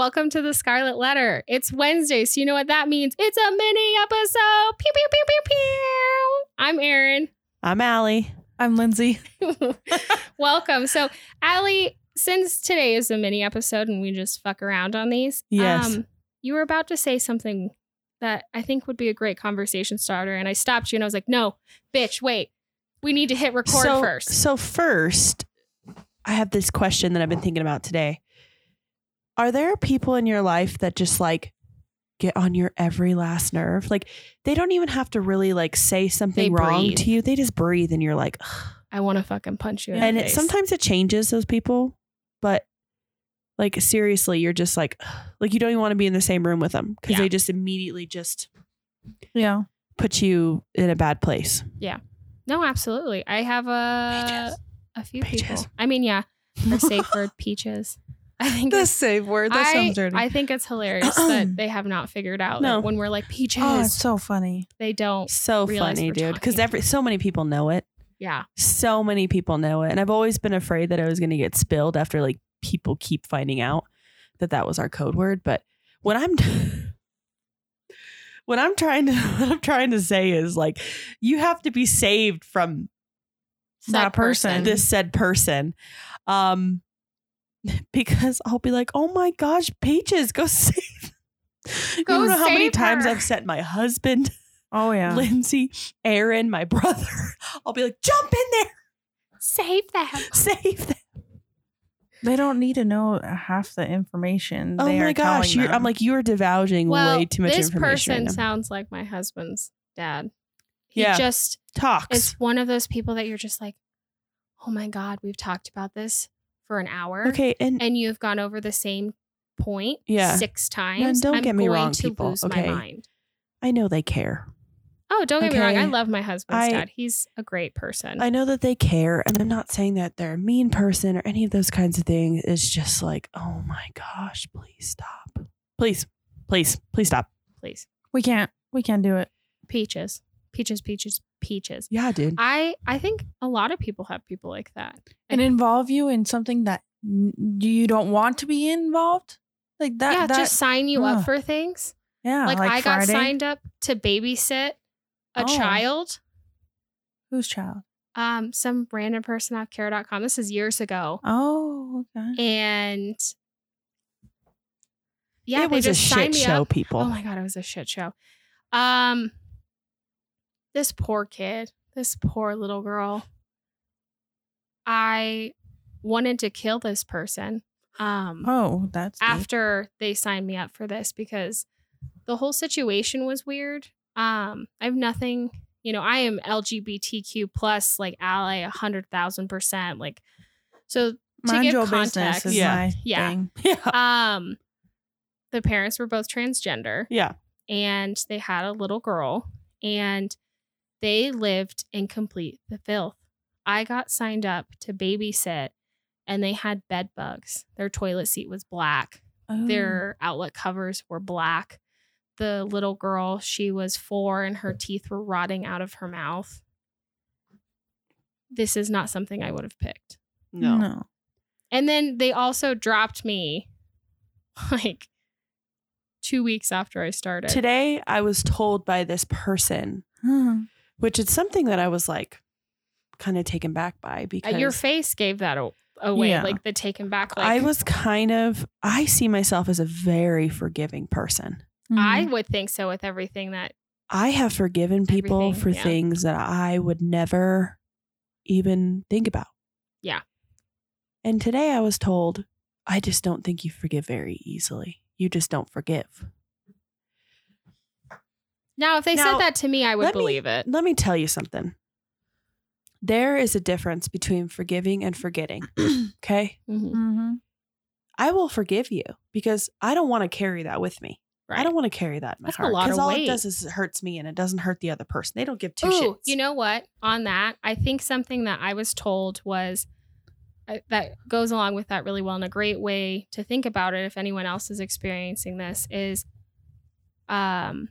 Welcome to the Scarlet Letter. It's Wednesday, so you know what that means. It's a mini episode. Pew, pew, pew, pew, pew. I'm Erin. I'm Ali. I'm Lyndsay. Welcome. So, Ali, since today is a mini episode and we just fuck around on these, um, Yes. you were about to say something that I think would be a great conversation starter. And I stopped you and I was like, no, bitch, wait. We need to hit record so, first. So first, I have this question that I've been thinking about today. Are there people in your life that just like get on your every last nerve? Like they don't even have to really like say something They wrong breathe. to you. They just breathe and you're like, "Ugh." I want to fucking punch you in and the it, face. sometimes it changes those people, but like seriously, you're just like, "Ugh." like you don't even want to be in the same room with them because Yeah. they just immediately just Yeah. put you in a bad place. Yeah. No, absolutely. I have a Peaches. a few Peaches. people. I mean, yeah, the safe word peaches. I think The safe word. That I, sounds dirty. I think it's hilarious that they have not figured out No. when we're like peaches, oh, it's so funny. they don't. So funny, dude. Because every so many people know it. Yeah, so many people know it and i've always been afraid that i was going to get spilled after like people keep finding out that that was our code word but when i'm what i'm trying to what i'm trying to say is like you have to be saved from That person. this said person um because i'll be like oh my gosh peaches go save you Go don't know how many save times i've sent my husband Oh yeah. lyndsay erin my brother i'll be like jump in there save them. save them They don't need to know half the information. Oh my are gosh, you're, I'm like you're divulging Well, way too much this information. person right sounds like my husband's dad. He Yeah. just Talks. It's one of those people that you're just like, oh my god, we've talked about this for an hour. okay, and and you've gone over the same point Yeah. six times. don't I'm get me going wrong, to people, lose okay? my mind. I know they care. Oh, don't get me wrong. I love my husband's I- dad. He's a great person. I know that they care, and I'm not saying that they're a mean person or any of those kinds of things. It's just like, oh my gosh, please stop. Please, please, please stop. Please, we can't. We can't do it. peaches, peaches, peaches, peaches. Yeah, dude. I I think a lot of people have people like that. And involve you in something that you don't want to be involved. Like that. yeah, that just sign you up for things. yeah. like, I got Friday. signed up to babysit a Oh. child. Whose child? Um, some random person off care.com. This is years ago. Oh, okay. And yeah, it was a just signed shit me show, up. people. Oh my god, it was a shit show. Um this poor kid, this poor little girl. I wanted to kill this person. Um Oh, that's deep. after they signed me up for this because the whole situation was weird. Um I have nothing, you know, I am LGBTQ plus like ally a hundred thousand percent. Like so Mind give your context- is Yeah. my Yeah. thing. yeah. um the parents were both transgender Yeah. and they had a little girl and they lived in complete the filth. I got signed up to babysit and they had bed bugs. Their toilet seat was black. Oh. Their outlet covers were black. The little girl, she was 4 and her teeth were rotting out of her mouth. This is not something I would have picked. No. No. And then they also dropped me like 2 weeks after I started. Today, I was told by this person, Hmm. Which is something that I was like kind of taken back by Uh, because your face gave that away, Yeah. like the taken back. Like I was kind of, I see myself as a very forgiving person. I Mhm. would think so with everything that. I have forgiven people Everything, for yeah. things that I would never even think about. Yeah. And today I was told, I just don't think you forgive very easily. You just don't forgive. Now, if they Now, said that to me, I would let me- believe it. Let me tell you something. There is a difference between forgiving and forgetting. okay. Mhm. Mhm. I will forgive you because I don't want to carry that with me. I don't want to carry that in my That's heart. lot of all weight. it does is it hurts me and it doesn't hurt the other person. They don't give two Ooh, shits. you know what? On that, I think something that I was told was uh, that goes along with that really well, and a great way to think about it, if anyone else is experiencing this, is um,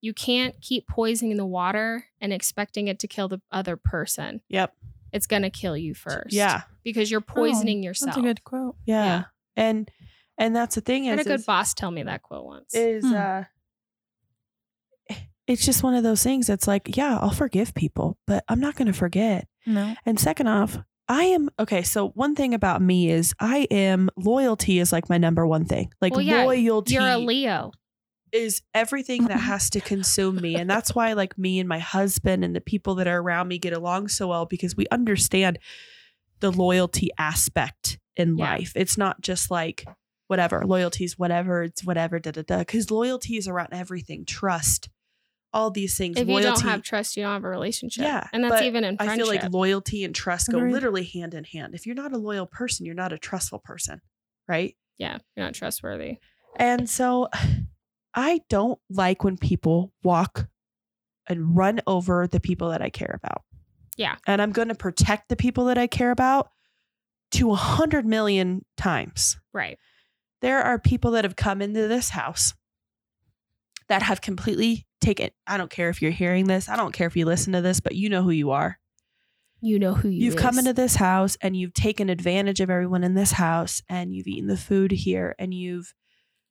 you can't keep poisoning the water and expecting it to kill the other person. Yep. It's gonna kill you first. Yeah. because you're Oh, poisoning yourself. That's a good quote. Yeah. Yeah. And And that's the thing I had is, a good is, boss tell me that quote once. is Hmm. uh it's just one of those things that's like, yeah, I'll forgive people, but I'm not going to forget. No. And second off, I am okay. So one thing about me is I am loyalty is like my number one thing. Like Well, yeah, loyalty You're a Leo. Is everything that mm-hmm. has to consume me. And that's why like me and my husband and the people that are around me get along so well because we understand the loyalty aspect in Yeah. life. It's not just like whatever, loyalty is whatever, it's whatever, da da da. Because loyalty is around everything, trust, all these things. If loyalty. you don't have trust, you don't have a relationship. Yeah, and that's even in I feel like loyalty and trust go literally hand in hand. If you're not a loyal person, you're not a trustful person, right? yeah, you're not trustworthy. And so I don't like when people walk and run over the people that I care about. Yeah. And I'm going to protect the people that I care about to a hundred million times. Right. There are people that have come into this house that have completely taken, I don't care if you're hearing this, I don't care if you listen to this, but you know who you are. You know who you You've come into this house and you've taken advantage of everyone in this house and you've eaten the food here and you've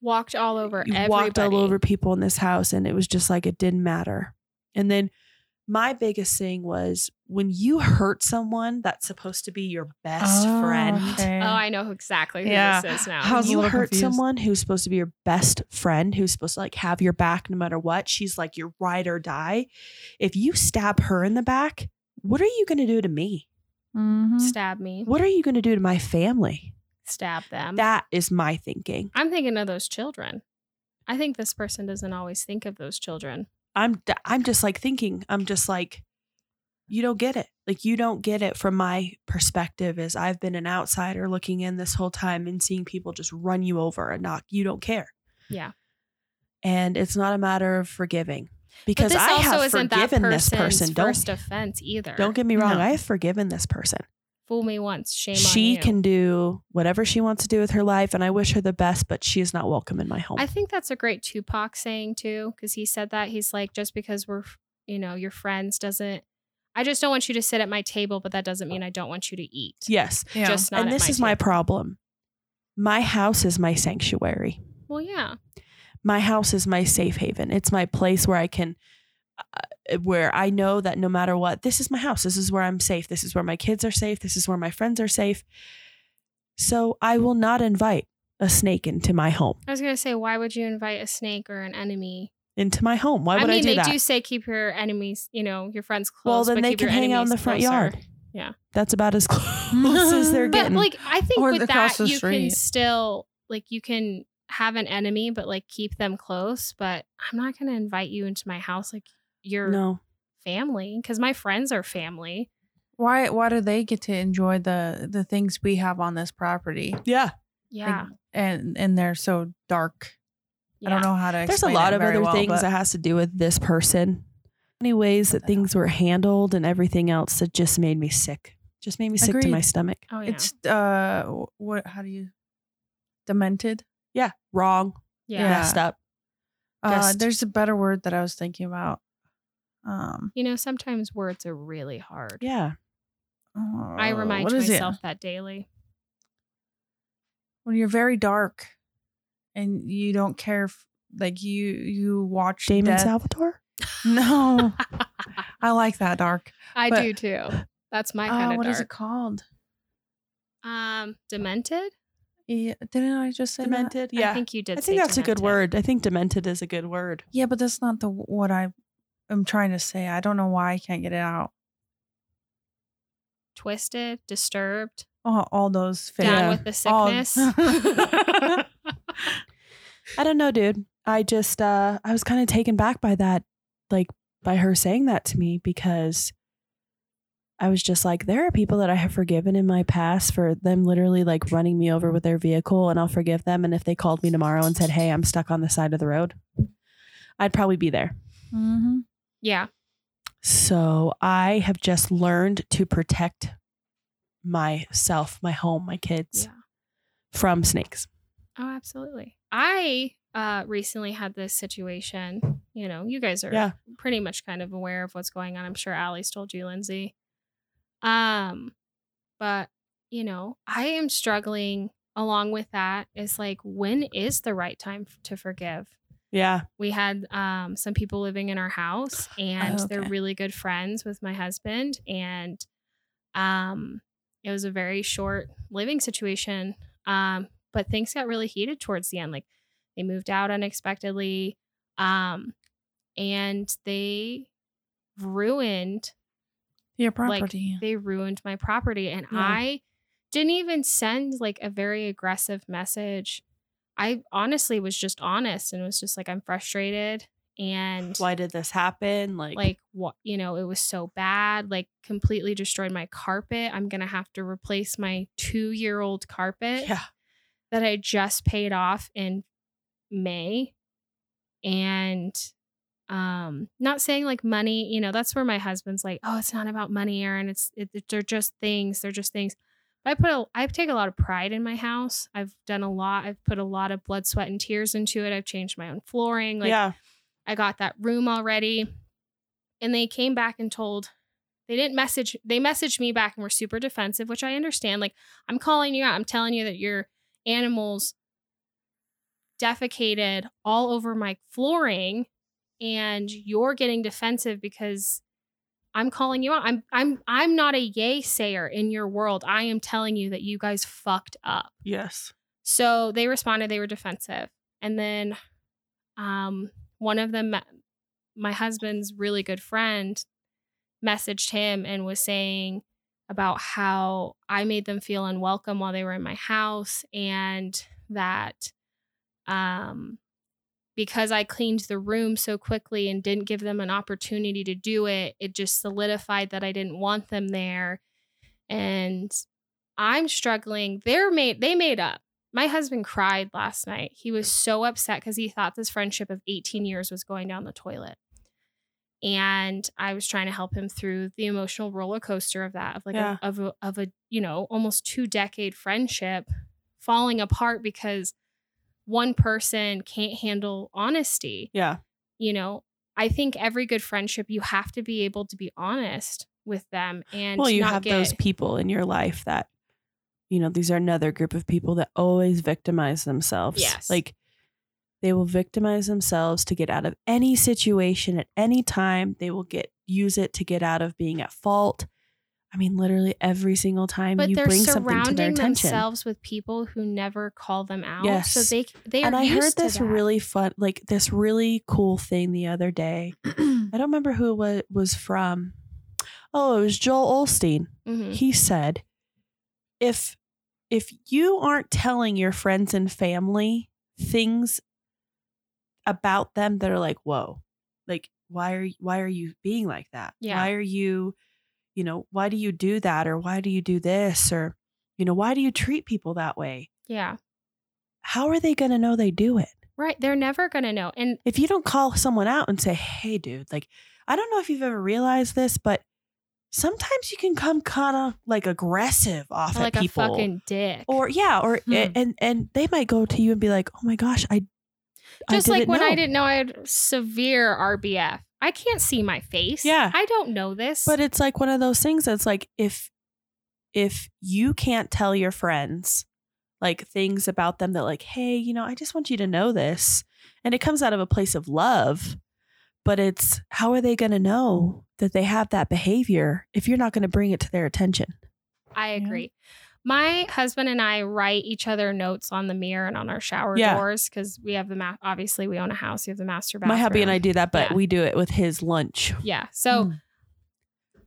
walked all over you everybody. walked all over people in this house and it was just like it didn't matter. And then my biggest thing was when you hurt someone that's supposed to be your best Oh, friend. okay. Oh, I know exactly who Yeah. this is now. I was a you hurt confused. someone who's supposed to be your best friend, who's supposed to like have your back no matter what. She's like your ride or die. If you stab her in the back, what are you going to do to me? Mhm. Stab me. What are you going to do to my family? Stab them. That is my thinking. I'm thinking of those children. I think this person doesn't always think of those children. I'm I'm just like thinking. I'm just like you don't get it. Like you don't get it from my perspective as I've been an outsider looking in this whole time and seeing people just run you over and knock. You don't care. Yeah. And it's not a matter of forgiving because I have forgiven this person. Don't first offense either. don't get me wrong. No. I have forgiven this person. Fool me once, shame on she can do whatever she wants to do with her life and I wish her the best, but she is not welcome in my home. I think that's a great Tupac saying too, because he said that he's like, just because we're, you know, your friends doesn't. I just don't want you to sit at my table, but that doesn't mean I don't want you to eat. yes. Yeah. Just not and this my is my problem. My house is my sanctuary. Well, yeah, my house is my safe haven. It's my place where I can, uh, where I know that no matter what, this is my house. This is where I'm safe. This is where my kids are safe. This is where my friends are safe. So I will not invite a snake into my home. I was gonna say, why would you invite a snake or an enemy? Into my home. Why would I I, mean, do they that? do say keep your enemies, you know, your friends close. well, then but they keep can hang out in the front closer. yard. Yeah, that's about as close as they're getting. But like, I think Or with that, you can still like you can have an enemy, but like keep them close. But I'm not gonna invite you into my house like your no. family because my friends are family. Why why do they get to enjoy the the things we have on this property? Yeah. Yeah, And and they're so dark. I don't know how to There's a lot of other well, things but- that has to do with this person. Many ways that things were handled and everything else that just made me sick. Just made me sick to my stomach. Oh yeah, it's uh what how do you demented? Yeah. Wrong. yeah. yeah. Messed up. Uh there's a better word that I was thinking about. Um You know, sometimes words are really hard. Yeah. I uh, remind what is it? myself that daily. when you're very dark and you don't care if like you you watch Damon death- Salvatore? No. I like that dark. I But- do too. That's my Uh, kind of what dark. is it called? Um, demented. Yeah, didn't I just say that? Demented? I think you did. I think say that's a good word. I think demented is a good word. Yeah, but that's not the what I am trying to say. I don't know why I can't get it out. Twisted, disturbed, All, all those fit. down Yeah. with the All- sickness. I don't know, dude. I just uh I was kind of taken back by that, like by her saying that to me because I was just like, there are people that I have forgiven in my past for them literally like running me over with their vehicle and I'll forgive them. And if they called me tomorrow and said, Hey, I'm stuck on the side of the road, I'd probably be there. hmm yeah, So I have just learned to protect myself, my home, my kids yeah. from snakes. Oh, absolutely. I uh recently had this situation. You know, you guys are Yeah. pretty much kind of aware of what's going on. I'm sure Ali's told you, Lyndsay. Um, but you know, I am struggling along with that is like, when is the right time to forgive? Yeah. We had um, some people living in our house, and they're really good friends with my husband. And um, it was a very short living situation. Um, but things got really heated towards the end. Like they moved out unexpectedly, um, and they ruined Your Like, property. they ruined my property and Yeah. i didn't even send like a very aggressive message i honestly was just honest and was just like i'm frustrated and Why did this happen? Like, like what you know it was so bad like completely destroyed my carpet i'm gonna have to replace my two year old carpet yeah. that i just paid off in may and um not saying like money you know that's where my husband's like oh it's not about money erin it's it, they're just things they're just things i put a i take a lot of pride in my house i've done a lot i've put a lot of blood sweat and tears into it i've changed my own flooring like yeah. I got that room already. And they came back and told, they didn't message, they messaged me back and were super defensive, which I understand. Like, I'm calling you out. I'm telling you that your animals defecated all over my flooring and you're getting defensive because I'm calling you out. I'm I'm I'm not a yay sayer in your world. I am telling you that you guys fucked up. Yes. So they responded, they were defensive. And then um, one of them, my husband's really good friend, messaged him and was saying about how I made them feel unwelcome while they were in my house and that um, because I cleaned the room so quickly and didn't give them an opportunity to do it, it just solidified that I didn't want them there. And I'm struggling. They're made they made up my husband cried last night. He was so upset because he thought this friendship of 18 years was going down the toilet. And I was trying to help him through the emotional roller coaster of that, of like Yeah. a, of a, of a, you know, almost two decade friendship falling apart because one person can't handle honesty. Yeah. You know, I think every good friendship, you have to be able to be honest with them and well, you not have get, those people in your life that, you know, these are another group of people that always victimize themselves. Yes. Like they will victimize themselves to get out of any situation at any time. They will get use it to get out of being at fault. I mean, literally every single time but you bring something to their attention, surrounding attention. themselves with people who never call them out. Yes. So they they are and I heard this really fun, like this really cool thing the other day. I don't remember who it was from. Oh, it was Joel Osteen. Mhm. He said, "If if you aren't telling your friends and family things about them that are like, whoa, like why are you, why are you being like that? Yeah. Why are you, you know, why do you do that or why do you do this or you know, why do you treat people that way? Yeah. How are they going to know they do it?" Right. They're never gonna know. And if you don't call someone out and say, "Hey, dude," like I don't know if you've ever realized this, but sometimes you can come kind of like aggressive off like at a fucking dick. or yeah, or Hmm. and and they might go to you and be like, "Oh my gosh, I I just like when know." I didn't know I had severe RBF. I can't see my face. Yeah. I don't know this. But it's like one of those things that's like if if you can't tell your friends like things about them that like, hey, you know, I just want you to know this. And it comes out of a place of love, but it's how are they going to know that they have that behavior if you're not going to bring it to their attention? I Yeah. My husband and I write each other notes on the mirror and on our shower Yeah. doors because we have the ma- obviously we own a house. We have the master bathroom. My hubby and I do that, but Yeah. we do it with his lunch. Yeah. So Hmm.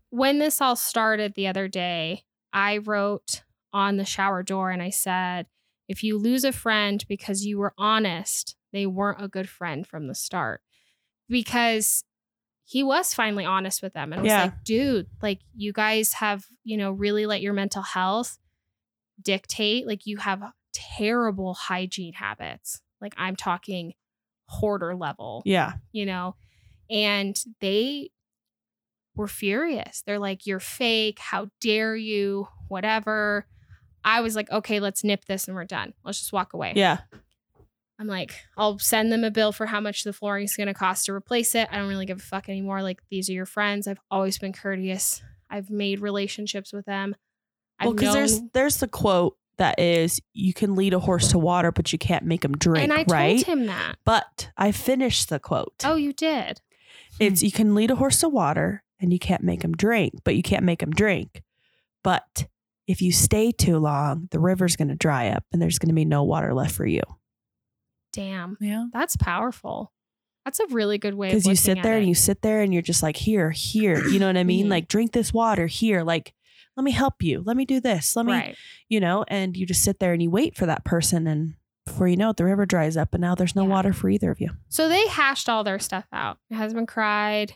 when this all started the other day, I wrote on the shower door and I said, if you lose a friend because you were honest, they weren't a good friend from the start. Because he was finally honest with them and was Yeah. like, dude, like you guys have, you know, really let your mental health dictate. Like you have terrible hygiene habits. Like I'm talking hoarder level Yeah. you know, and they were furious. They're like, You're fake. How dare you? Whatever. I was like, Okay, let's nip this and we're done. Let's just walk away. Yeah. I'm like, I'll send them a bill for how much the flooring is going to cost to replace it. I don't really give a fuck anymore. Like, these are your friends. I've always been courteous. I've made relationships with them. Well, because there's there's the quote that is you can lead a horse to water, but you can't make him drink, and I right? told him that. But I finished the quote. Oh, you did. It's you can lead a horse to water and you can't make him drink, but you can't make him drink. But if you stay too long, the river's going to dry up and there's going to be no water left for you. Damn. Yeah. That's powerful. That's a really good way Because you sit there and it. you sit there and you're just like, here, here. You know what I mean? Mhm. Like, drink this water here. Like, let me help you. Let me do this. Let me, right. you know, and you just sit there and you wait for that person. And before you know it, the river dries up and now there's no Yeah. water for either of you. So they hashed all their stuff out. My husband cried,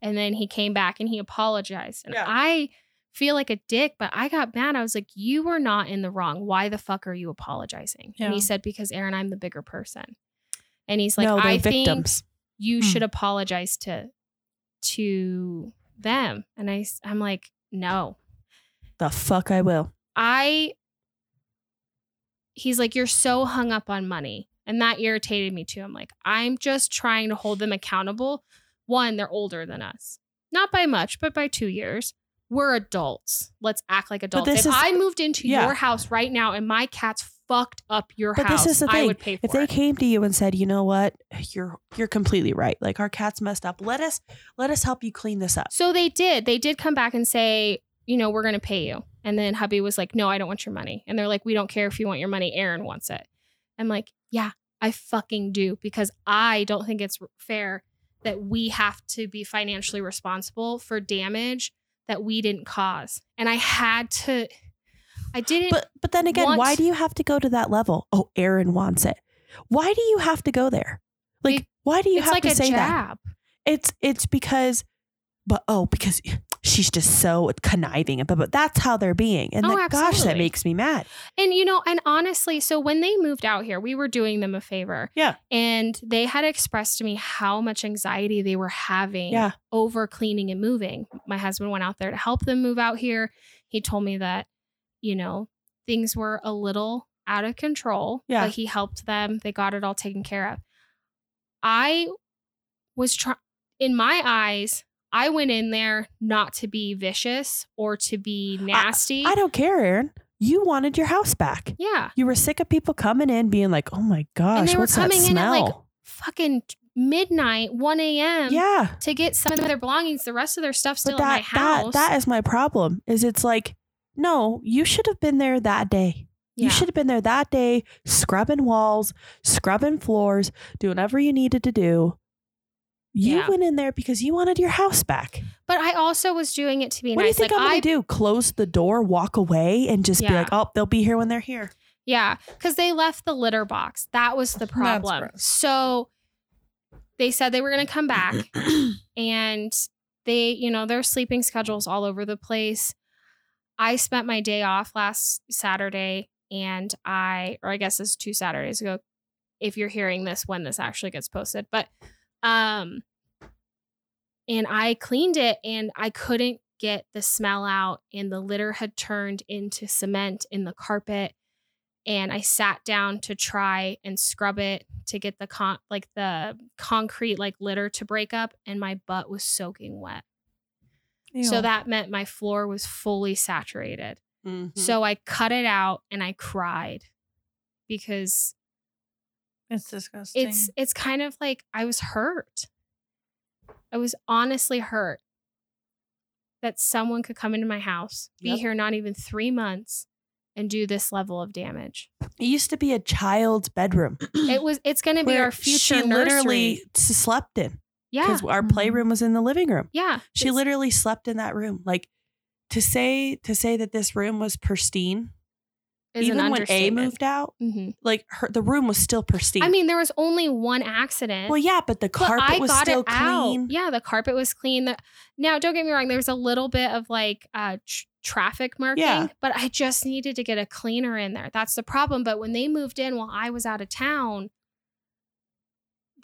and then he came back and he apologized. And Yeah. I feel like a dick, but I got mad. I was like, "You were not in the wrong. Why the fuck are you apologizing?" And he said, "Because Erin, I'm the bigger person." And he's like, no, "I think victims. you Hmm. should apologize to to them." And I, I'm like, "No, The fuck I will. I he's like, You're so hung up on money. And that irritated me too. I'm like, I'm just trying to hold them accountable. One, they're older than us. Not by much, but by two years. We're adults. Let's act like adults. this If is- I moved into yeah. your house right now and my cats fucked up your But house, this is the I thing. would pay for If they it. came to you and said, "You know what? You're you're completely right. Like our cat's messed up. Let us let us help you clean this up." So they did. They did come back and say, you know, we're going to pay you. And then hubby was like, no, I don't want your money. And they're like, we don't care if you want your money. Erin wants it. I'm like, yeah, I fucking do because I don't think it's fair that we have to be financially responsible for damage that we didn't cause. And I had to, I didn't. But but then again, want- why do you have to go to that level? Oh, Erin wants it. Why do you have to go there? Like, It- why do you have like to say that? It's it's because, but oh, because she's just so conniving. But but that's how they're being, and Oh, that, gosh, that makes me mad. And you know, and honestly, so when they moved out here, we were doing them a favor. Yeah. And they had expressed to me how much anxiety they were having Yeah. over cleaning and moving. My husband went out there to help them move out here. He told me that, you know, things were a little out of control. Yeah. But he helped them. They got it all taken care of. I was trying in my eyes, I went in there not to be vicious or to be nasty. I don't care, Erin. You wanted your house back. yeah. You were sick of people coming in being like, "Oh my gosh, they were what's that coming in at, smell?" like, fucking midnight, 1 a.m. yeah, to get some of their belongings. The rest of their stuff still but in my house. that that is my problem. Is it's like, no, you should have been there that day. yeah. You should have been there that day, scrubbing walls, scrubbing floors, doing whatever you needed to do. You Yeah. went in there because you wanted your house back. But I also was doing it to be what do you think like I'm gonna do? Close the door, walk away, and just be like, "Oh, they'll be here when they're here." Yeah, because they left the litter box. That was the problem. So they said they were going to come back, and they, you know, their sleeping schedules all over the place. I spent my day off last Saturday, and I, or I guess it's two Saturdays ago, if you're hearing this when this actually gets posted, but, um, and I cleaned it, and I couldn't get the smell out, and the litter had turned into cement in the carpet and I sat down to try and scrub it to get the con like the concrete like litter to break up and my butt was soaking wet. So that meant my floor was fully saturated. Mm-hmm. So I cut it out and I cried because it's disgusting. it's it's kind of like I was hurt. I was honestly hurt that someone could come into my house, be Yep. here not even 3 months and do this level of damage. it used to be a child's bedroom. It was it's going to be our future she nursery. literally slept in yeah. because our Mhm. playroom was in the living room. Yeah. She literally slept in that room. Like to say to say that this room was pristine, even when A moved out, Mhm. like her the room was still pristine. I mean, there was only one accident. well, yeah, but the but carpet I was still it out. clean. Yeah, the carpet was clean. The, now, don't get me wrong. There was a little bit of like uh, tr- traffic marking, Yeah. but I just needed to get a cleaner in there. That's the problem. But when they moved in while I was out of town,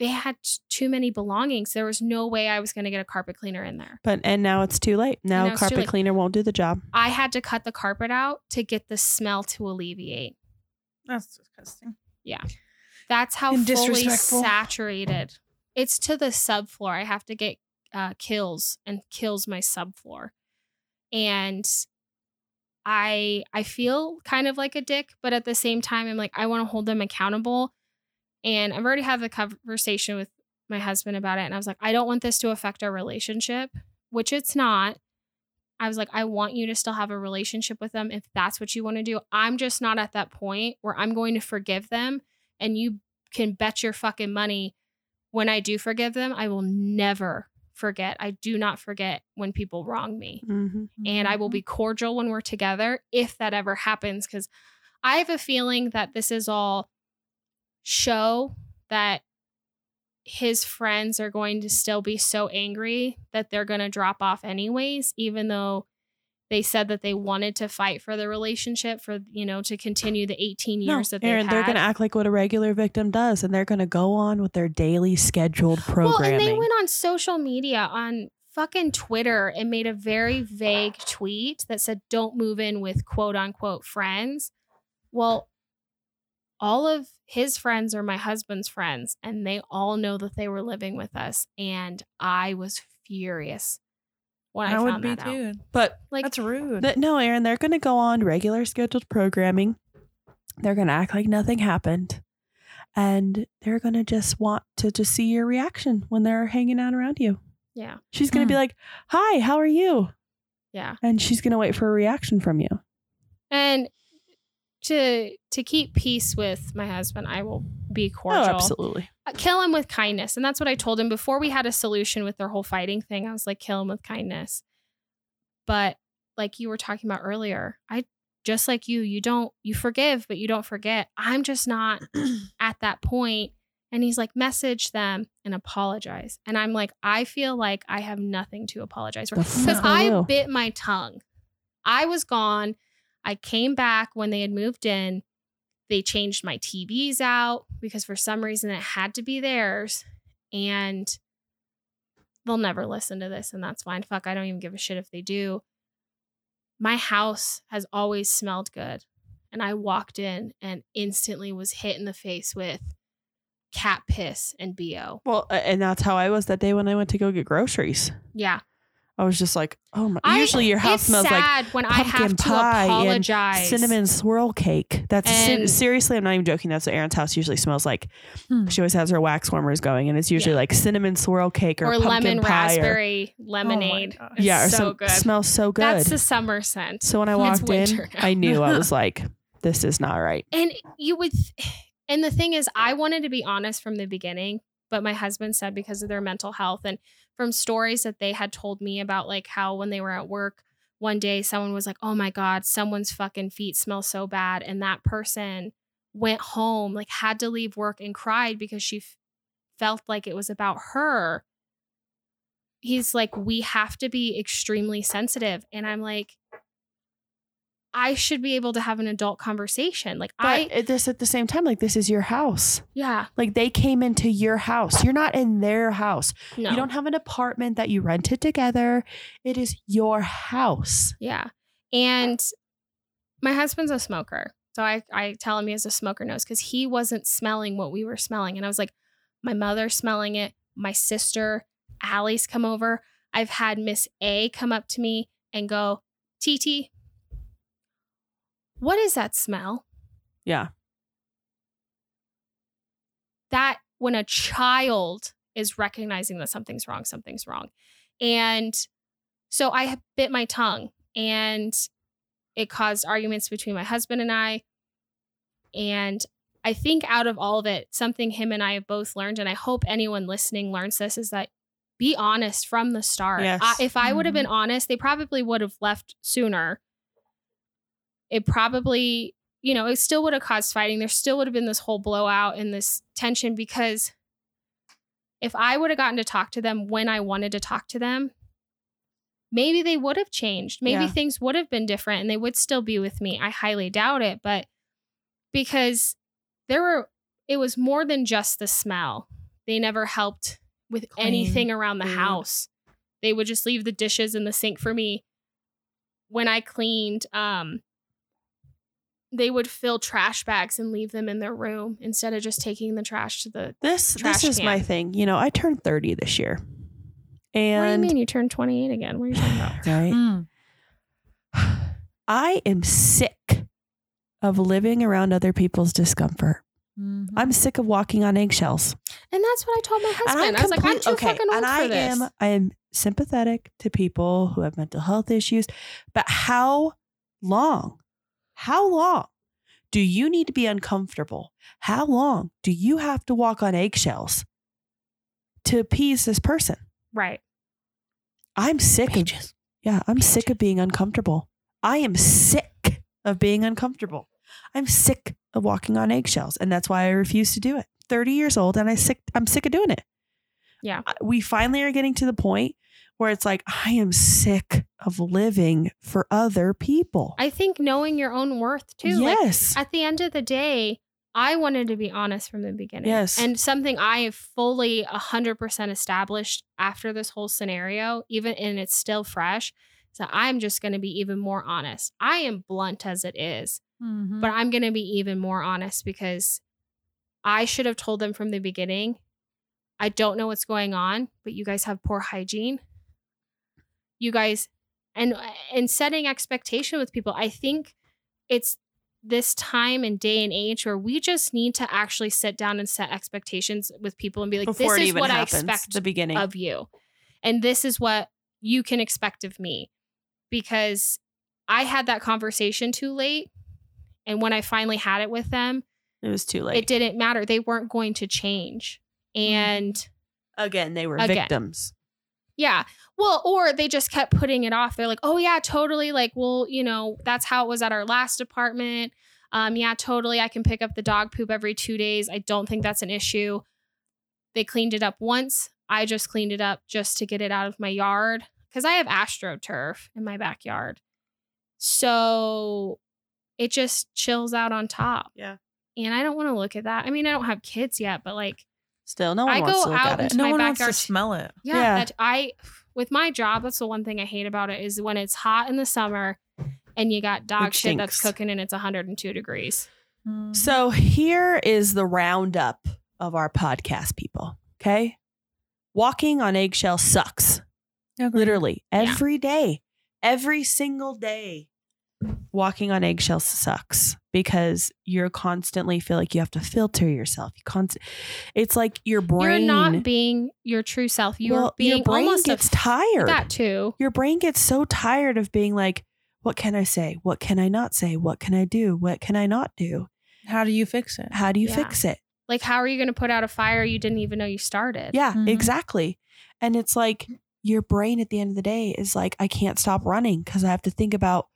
they had too many belongings. There was no way I was going to get a carpet cleaner in there. But and now it's too late. Now, now carpet late. cleaner won't do the job. I had to cut the carpet out to get the smell to alleviate. That's disgusting. Yeah. That's how And fully saturated. It's to the subfloor. I have to get uh, Kilz and Kilz my subfloor, and I I feel kind of like a dick, but at the same time I'm like I want to hold them accountable. And I've already had the conversation with my husband about it and I was like I don't want this to affect our relationship, which it's not. I was like I want you to still have a relationship with them if that's what you want to do. I'm just not at that point where I'm going to forgive them and you can bet your fucking money when I do forgive them, I will never forget. I do not forget when people wrong me Mhm. and I will Mm-hmm. be cordial when we're together if that ever happens because I have a feeling that this is all show that his friends are going to still be so angry that they're going to drop off anyways even though they said that they wanted to fight for the relationship for you know to continue the 18 years that Erin, they're going to act like what a regular victim does, and they're going to go on with their daily scheduled programming. Well, and they went on social media on fucking Twitter and made a very vague tweet that said, don't move in with quote unquote friends. Well, all of his friends are my husband's friends, and they all know that they were living with us. And I was furious when I, I would be that out. too. but Like, That's rude. But no, Erin, they're going to go on regular scheduled programming. They're going to act like nothing happened. And they're going to just want to just see your reaction when they're hanging out around you. yeah, She's going to be Hmm. like, Hi, how are you? yeah. And she's going to wait for a reaction from you. And to to keep peace with my husband, I will be cordial. Oh, cordial. absolutely. uh, kill him with kindness. And that's what I told him before we had a solution with their whole fighting thing. I was like, kill him with kindness. But like you were talking about earlier, I just like you, you don't, you forgive, but you don't forget. I'm just not at that point. And he's like, message them and apologize. And I'm like, I feel like I have nothing to apologize for because I bit my tongue. I was gone. I came back when they had moved in. They changed my TVs out because for some reason it had to be theirs. And they'll never listen to this, and that's fine. Fuck, I don't even give a shit if they do. My house has always smelled good. And I walked in and instantly was hit in the face with cat piss and BO. Well, and that's how I was that day when I went to go get groceries. Yeah. I was just like, Oh my. I- usually your house it's smells like sad when I have pumpkin to pie and apologize. cinnamon swirl cake. That's And- seriously, I'm not even joking. That's what Erin's house usually smells like. Hmm. She always has her wax warmers going, and it's usually Yeah. like cinnamon swirl cake or, or pumpkin lemon pie or- raspberry lemonade. gosh. It's yeah, or so some, good. smells so good. That's the summer scent. so when I walked in. I knew I was like, "This is not right." And you would, and the thing is, I wanted to be honest from the beginning, but my husband said because of their mental health and from stories that they had told me about, like how when they were at work one day, someone was like, oh my God, someone's fucking feet smell so bad. And that person went home, like had to leave work and cried because she f- felt like it was about her. He's like, we have to be extremely sensitive. And I'm like, I should be able to have an adult conversation. Like But I this at the same time, like this is your house. yeah, Like they came into your house. You're not in their house. no. You don't have an apartment that you rented together. It is your house. yeah. And my husband's a smoker. So I, I tell him he has a smoker nose because he wasn't smelling what we were smelling. And I was like, my mother's smelling it. My sister, Ali's come over. I've had Miss A come up to me and go, TT, what is that smell? Yeah. that when a child is recognizing that something's wrong, something's wrong. And so I bit my tongue and it caused arguments between my husband and I. And I think out of all of it, something him and I have both learned, and I hope anyone listening learns this, is that be honest from the start. Yes. I- if I would have mm-hmm. been honest, they probably would have left sooner. It probably, you know, it still would have caused fighting. There still would have been this whole blowout and this tension because if I would have gotten to talk to them when I wanted to talk to them, maybe they would have changed. Maybe Yeah. things would have been different and they would still be with me. I highly doubt it, but because there were, it was more than just the smell. They never helped with Clean anything around the food. house. They would just leave the dishes in the sink for me. When I cleaned, um, they would fill trash bags and leave them in their room instead of just taking the trash to the. This Trash this is my thing. You know, I turned 30 this year. and what do you mean you turned 28 again? What are you talking about? right. Mm. I am sick of living around other people's discomfort. Mhm. I'm sick of walking on eggshells. And that's what I told my And husband. I was like, I'm complete- too fucking old and for I this. am I am sympathetic to people who have mental health issues, but how long? How long do you need to be uncomfortable? How long do you have to walk on eggshells to appease this person? right. I'm sick of yeah, I'm sick of being uncomfortable. I am sick of being uncomfortable. I'm sick of walking on eggshells, and that's why I refuse to do it. 30 years old, and I sick. I'm sick of doing it. Yeah. We finally are getting to the point where it's like I am sick of living for other people. I think knowing your own worth too. Like yes, at the end of the day, I wanted to be honest from the beginning. Yes. And something I have fully 100% established after this whole scenario, even and it's still fresh. So I'm just going to be even more honest. I am blunt as it is, Mhm. but I'm going to be even more honest because I should have told them from the beginning. I don't know what's going on, but you guys have poor hygiene. You guys and and setting expectation with people. I think it's this time and day and age where we just need to actually sit down and set expectations with people and be like, before this is what happens, I expect the beginning. of you. And this is what you can expect of me. Because I had that conversation too late. And when I finally had it with them, it was too late. it didn't matter. They weren't going to change. Mm-hmm. And Again, they were Again. victims. Yeah. Well, or they just kept putting it off. They're like, oh, yeah, totally. Like, well, you know, that's how it was at our last apartment. Um, yeah, totally. I can pick up the dog poop every two days. I don't think that's an issue. They cleaned it up once. I just cleaned it up just to get it out of my yard because I have astroturf in my backyard. So it just chills out on top. Yeah. And I don't want to look at that. I mean, I don't have kids yet, but like, Still, no one I wants go to look out at it. into no my one wants to backyard. smell it. yeah, Yeah. That I with my job, that's the one thing I hate about it is when it's hot in the summer and you got dog It shit that's stinks. cooking and it's 102 degrees. Mhm. So here is the roundup of our podcast, people. Okay. Walking on eggshell sucks. Agreed. Literally Yeah. every day, every single day. Walking on eggshells sucks because you're constantly feel like you have to filter yourself. You const- it's like your brain. You're not being your true self. You're well, being your brain almost gets a, tired. that too. Your brain gets so tired of being like, what can I say? What can I not say? What can I do? What can I not do? How do you fix it? How do you Yeah. fix it? Like, how are you going to put out a fire you didn't even know you started? Yeah, Mhm. exactly. And it's like your brain at the end of the day is like, I can't stop running because I have to think about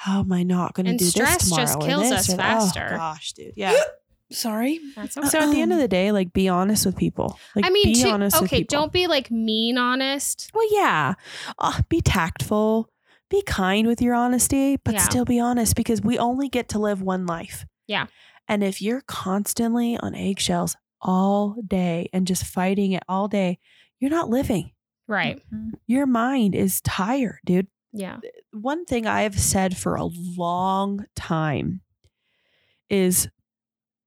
how am I not going to do stress this tomorrow? just kills this us or faster. Oh gosh, dude. Yeah. Sorry. That's so at the end of the day, like, be honest with people. Like, I mean, be too- honest with okay, people. don't be like mean honest. Well, yeah. Uh, be tactful. Be kind with your honesty, but Yeah. still be honest because we only get to live one life. Yeah. And if you're constantly on eggshells all day and just fighting it all day, you're not living. Right. Mhm. Your mind is tired, dude. Yeah. One thing I've said for a long time is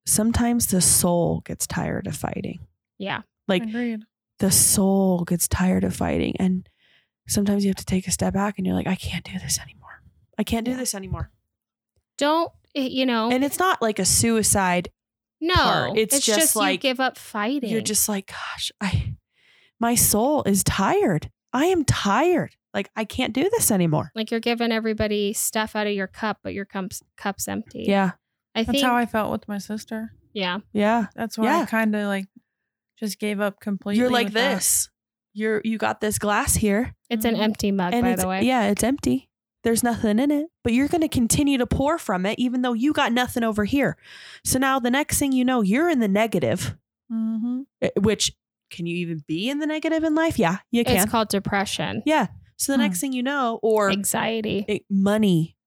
sometimes the soul gets tired of fighting. Yeah. Like Agreed. the soul gets tired of fighting and sometimes you have to take a step back and you're like i can't do this anymore i can't do Yeah. this anymore Don't, eh, you know, and it's not like a suicide no. part. It's It's, just just, you like- give up fighting. you're just like gosh i my soul is tired i am tired like i can't do this anymore like you're giving everybody stuff out of your cup, but your cup's, cup's empty. yeah I think That's think, how I felt with my sister. yeah. yeah That's why Yeah. I kind of like just gave up completely. you're like with that. this you're you got this glass here It's an Mhm. empty mug, and by the way. yeah it's empty there's nothing in it but you're going to continue to pour from it even though you got nothing over here so now the next thing you know you're in the negative Mhm. Uh, which can you even be in the negative in life? Yeah, you can. It's called depression, yeah. So the Hmm. next thing you know, or anxiety. it- money,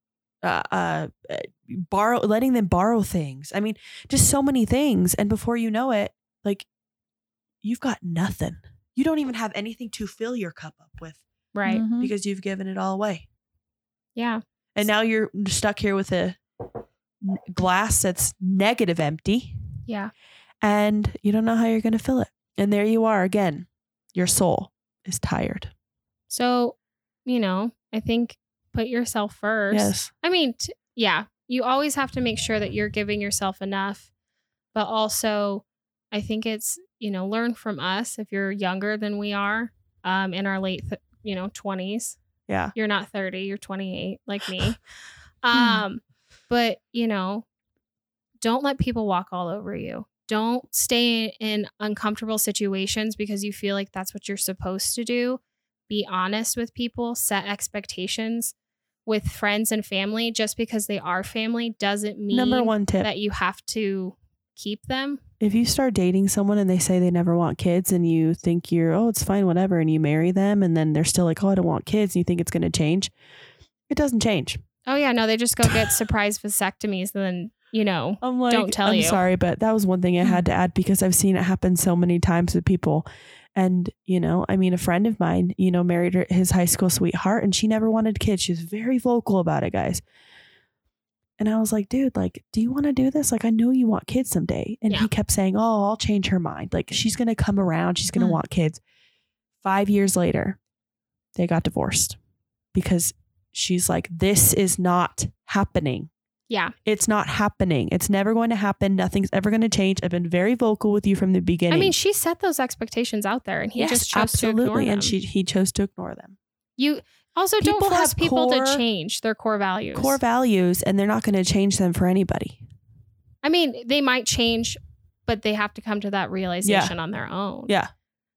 uh, uh, uh, borrow, letting them borrow things. I mean, just so many things. And before you know it, like you've got nothing. You don't even have anything to fill your cup up with right. Mhm. because you've given it all away. Yeah. And now you're stuck here with a glass that's negative empty Yeah. and you don't know how you're going to fill it. And there you are again. Your soul is tired. So, you know, I think put yourself first. Yes. I mean, t- yeah, you always have to make sure that you're giving yourself enough, but also I think it's, you know, learn from us if you're younger than we are, um, in our late, th- you know, 20s. Yeah. You're not 30, you're 28 like me. Um, but, you know, don't let people walk all over you. Don't stay in uncomfortable situations because you feel like that's what you're supposed to do. Be honest with people, set expectations with friends and family. Just because they are family doesn't mean Number one tip. that you have to keep them. if you start dating someone and they say they never want kids and you think you're, oh, it's fine, whatever, and you marry them and then they're still like, oh, I don't want kids, and you think it's going to change, it doesn't change. Oh, yeah, no, they just go get surprise vasectomies and then, you know, I'm like, Don't tell I'm you. sorry, but that was one thing I had to add because I've seen it happen so many times with people. And, you know, I mean, a friend of mine, you know, married her, his high school sweetheart and she never wanted kids. She was very vocal about it, guys. And I was like, dude, like, do you want to do this? Like, I know you want kids someday. And Yeah. he kept saying, oh, I'll change her mind. Like, she's going to come around. She's going to Mm. want kids. Five years later, they got divorced because she's like, this is not happening. Yeah. It's not happening. It's never going to happen. Nothing's ever going to change. I've been very vocal with you from the beginning. I mean, she set those expectations out there and he yes, just chose to ignore absolutely, them. and she he chose to ignore them. you also don't force have people core- to change their core values. Core values, and they're not going to change them for anybody. I mean, they might change, but they have to come to that realization on their own. Yeah,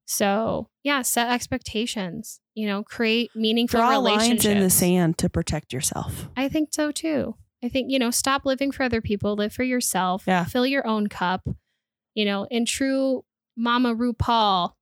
So, yeah, set expectations. You know, create meaningful draw relationships. lines in the sand to protect yourself. I think so too. I think, you know, stop living for other people, live for yourself, Yeah. fill your own cup. You know, in true Mama RuPaul,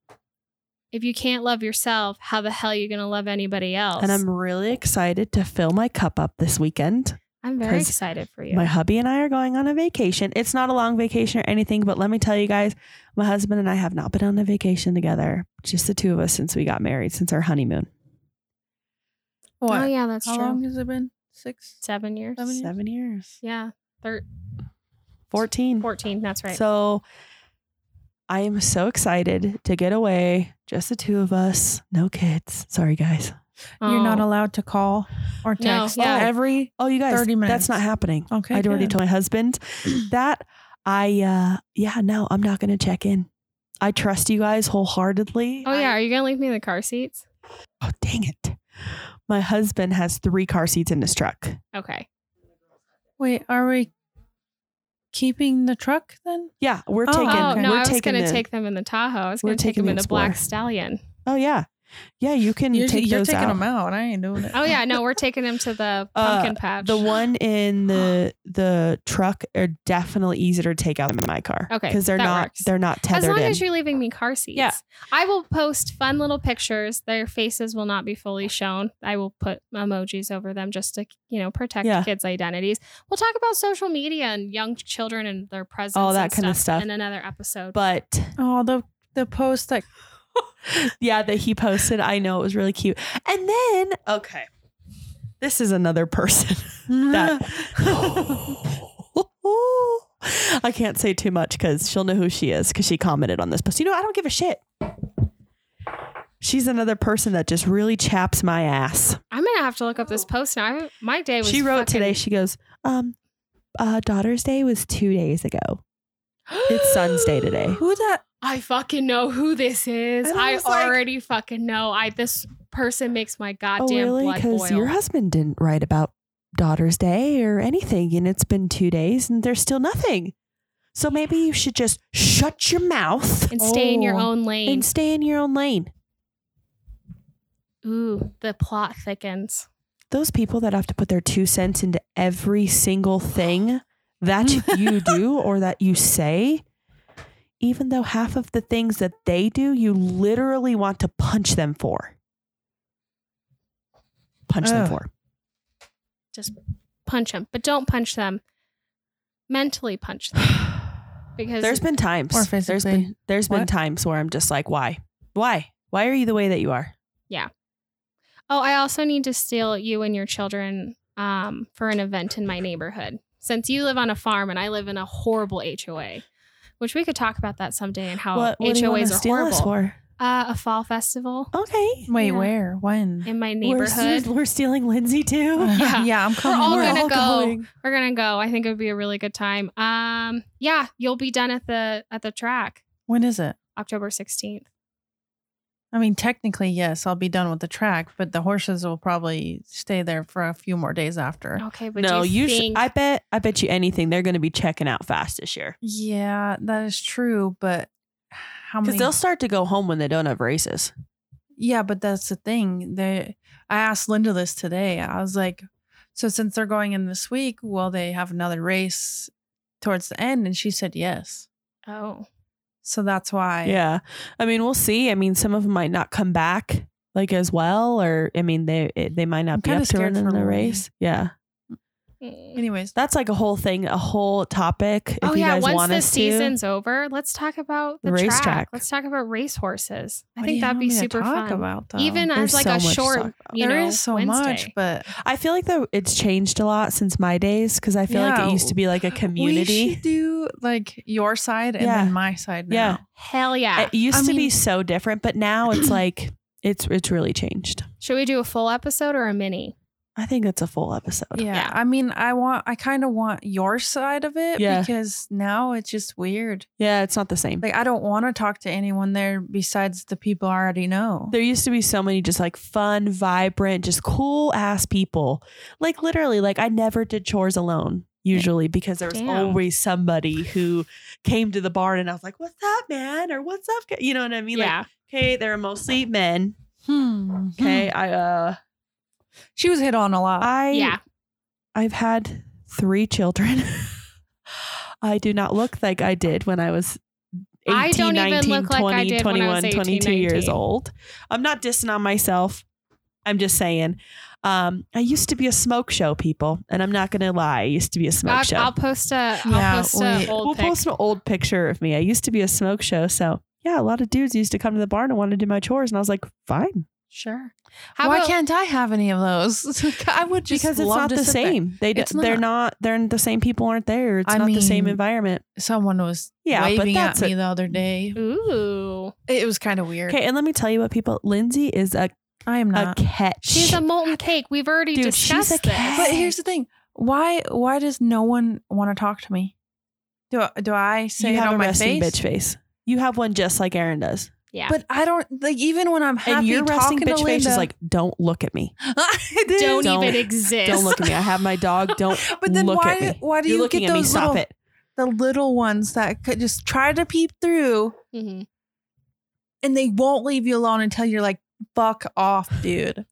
if you can't love yourself, how the hell are you going to love anybody else? And I'm really excited to fill my cup up this weekend. I'm very excited for you. My hubby and I are going on a vacation. It's not a long vacation or anything, but let me tell you guys, my husband and I have not been on a vacation together, just the two of us since we got married, since our honeymoon. What? Oh, yeah, that's How true. long has it been? Six? Seven years. Seven years? Seven years. Yeah. Thir- 14. 14. That's right. So I am so excited to get away. Just the two of us. No kids. Sorry, guys. You're not Oh. allowed to call or No, text yeah. every. Oh, you guys, 30 minutes. that's not happening. Okay, I'd already told my husband that. I, uh, yeah, no, I'm not going to check in. I trust you guys wholeheartedly. Oh, yeah. I- Are you going to leave me in the car seats? oh, dang it. My husband has three car seats in his truck. Okay. Wait, are we keeping the truck then? Yeah, we're Oh, taking. oh, no, we're I was going to take them in the Tahoe. I was going to take them in the Black Stallion. Oh yeah, yeah. You can You're, take you're those taking out. them out. I ain't doing it. Oh, yeah. No, we're taking them to the Uh, pumpkin patch. The one in the the truck are definitely easier to take out than my car. Okay, because they're that not works. they're not tethered. As long in. as you're leaving me car seats. Yeah. I will post fun little pictures. Their faces will not be fully shown. I will put emojis over them just to, you know, protect Yeah. kids' identities. We'll talk about social media and young children and their presence. All that and kind of stuff. in another episode. but Oh, the the post that yeah, that he posted, I know it was really cute. And then okay, this is another person that I can't say too much because she'll know who she is because she commented on this post. You know, I don't give a shit. She's another person that just really chaps my ass. I'm gonna have to look up this post now. I, my day was. She wrote fucking- today, she goes, um, uh, Daughter's Day was two days ago. It's Son's Day today. who that I fucking know who this is. And I I, was like- already fucking know. I this person makes my Oh, goddamn really? blood Because your husband didn't write about Daughter's Day or anything, and it's been two days and there's still nothing. So maybe you should just shut your mouth and stay in your Oh. own lane. and stay in your own lane. Ooh, the plot thickens. Those people that have to put their two cents into every single thing that you do or that you say, even though half of the things that they do, you literally want to punch them for. Punch them for. Just punch them, but don't punch them. Mentally punch them because There's been times. Or There's physically. been there's been What? times where I'm just like, why? Why? Why are you the way that you are? Yeah. Oh, I also need to steal you and your children um, for an event in my neighborhood. Since you live on a farm and I live in a horrible HOA, which we could talk about that someday and how what what do you want HOAs to are steal horrible. us for? Uh, a fall festival Okay. Wait, Yeah. where? When? in my We're, neighborhood. we're stealing Lyndsay too. Yeah. yeah, I'm coming. all We're gonna all go. going. We're gonna go. I think it would be a really good time. Um, yeah, you'll be done at the at the track When is it? October sixteenth. I mean, technically, yes, I'll be done with the track, but the horses will probably stay there for a few more days after. Okay, but no, do you, you. Sh- think I bet. I bet you anything. They're going to be checking out fast this year Yeah, that is true, but how because many? they'll start to go home when they don't have races. Yeah, but that's the thing. They, I asked Linda this today. I was like, so since they're going in this week, will they have another race towards the end? And she said yes. Oh, So that's why. Yeah. I mean, we'll see. I mean, some of them might not come back like as well, or I mean, they it- they might I'm not be kinda up to running the race. Yeah. Anyways, That's like a whole thing, a whole topic. If oh you yeah. guys Once the season's over, let's talk about the, The track. racetrack. Let's talk about race horses. I what think that'd be to super talk fun. About though? Even There's as like so a short, you there know, is so Wednesday. much, but. I feel like the it's changed a lot since my days because I feel like it used to be like a community. we should do like your side and Yeah. then my side. Now. Yeah. Hell yeah! It used I to be so different, but now it's like it's it's really changed. Should we do a full episode or a mini? I think it's a full episode. Yeah. Yeah. I mean, I want, I kind of want your side of it Yeah. because now it's just weird. Yeah, it's not the same. Like, I don't want to talk to anyone there besides the people I already know. There used to be so many just like fun, vibrant, just cool ass people. Like literally, like I never did chores alone usually because there was Damn. always somebody who came to the barn and I was like, "What's up, man?" or "What's up?" You know what I mean? yeah. Like, okay, they're mostly men. Hmm. Okay, I uh, She was hit on a lot. I yeah. I've had three children. I do not look like I did when I was 18, I don't even 19, look like I did when I 21, was 18, 22 years 19. old. I'm not dissing on myself. I'm just saying. Um, I used to be a smoke show, people, and I'm not gonna lie. I used to be a smoke I'll, show. I'll post a. I'll Yeah, post old we'll pic. post an old picture of me. I used to be a smoke show, so yeah, a lot of dudes used to come to the barn and want to do my chores, and I was like, fine, Sure. How Why about can't I have any of those? I would just because it's love not to the sit there. same. They d- It's they're not. not. They're the same people aren't there. It's I not the same environment. Someone was Yeah, but waving at that's me a- the other day. Ooh. It was kind of weird. Okay, and let me tell you what people. Lyndsay is a I am not a catch. She's a molten cake. We've already Dude, she's discussed a this. cat. But here's the thing: why why does no one want to talk to me? Do I, do I say you it have on a my resting face? bitch face. You have one just like Erin does, yeah. But I don't like even when I'm happy and your resting talking bitch to face is like, "Don't look at me. don't, Don't- even exist. Don't look at me. I have my dog. Don't But then look why at me. why do You're you looking get at me. those Stop little, it." the little ones that could just try to peep through hmm and they won't leave you alone until you're like, "Fuck off, dude."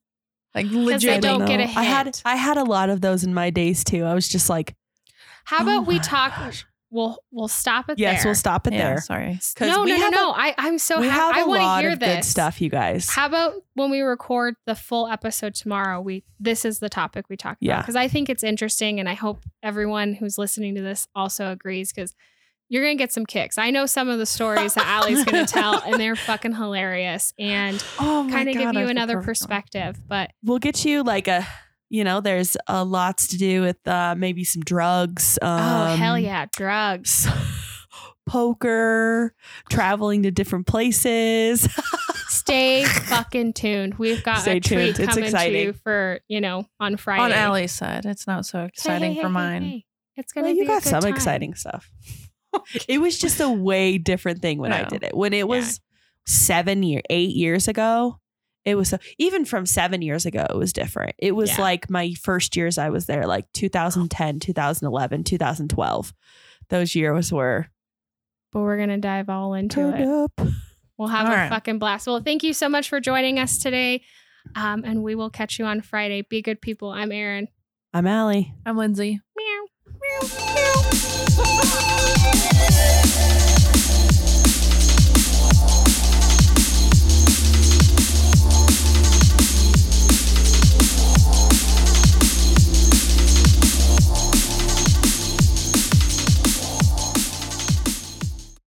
Like they legit. don't know. get a I had hint. I had a lot of those in my days too. I was just like, How Oh about we my talk? Gosh. We'll we'll stop it yes, there. we'll stop it yeah, there. sorry. 'Cause No, we no, no, have no. A, I I'm so we happy. have I a want to lot hear of this good stuff, you guys. How about when we record the full episode tomorrow? We this is the topic we talk about because I think it's interesting, and I hope everyone who's listening to this also agrees because you're gonna get some kicks. I know some of the stories that Ali's gonna tell, and they're fucking hilarious and Oh kind of give God, I you another perspective. But we'll get you like a, you know, there's uh, lots to do with uh, maybe some drugs. Um, oh hell yeah, drugs. Poker, traveling to different places. Stay fucking tuned. We've got Stay a treat tuned. Coming to you for you know on Friday. On Ali's side, it's not so exciting hey, for hey, mine. hey, hey. It's gonna well, be you a got some time. exciting stuff. it was just a way different thing when I did it. When it was seven year, eight years ago, it was so, even from seven years ago, it was different. It was Yeah. like my first years I was there, like 2010, 2011, 2012. Those years were But we're gonna dive all into turned it. up. We'll have All a right. fucking blast. Well, thank you so much for joining us today. Um, and we will catch you on Friday. Be good people. I'm Erin. I'm Ali. I'm Lyndsay. Meow. Meow.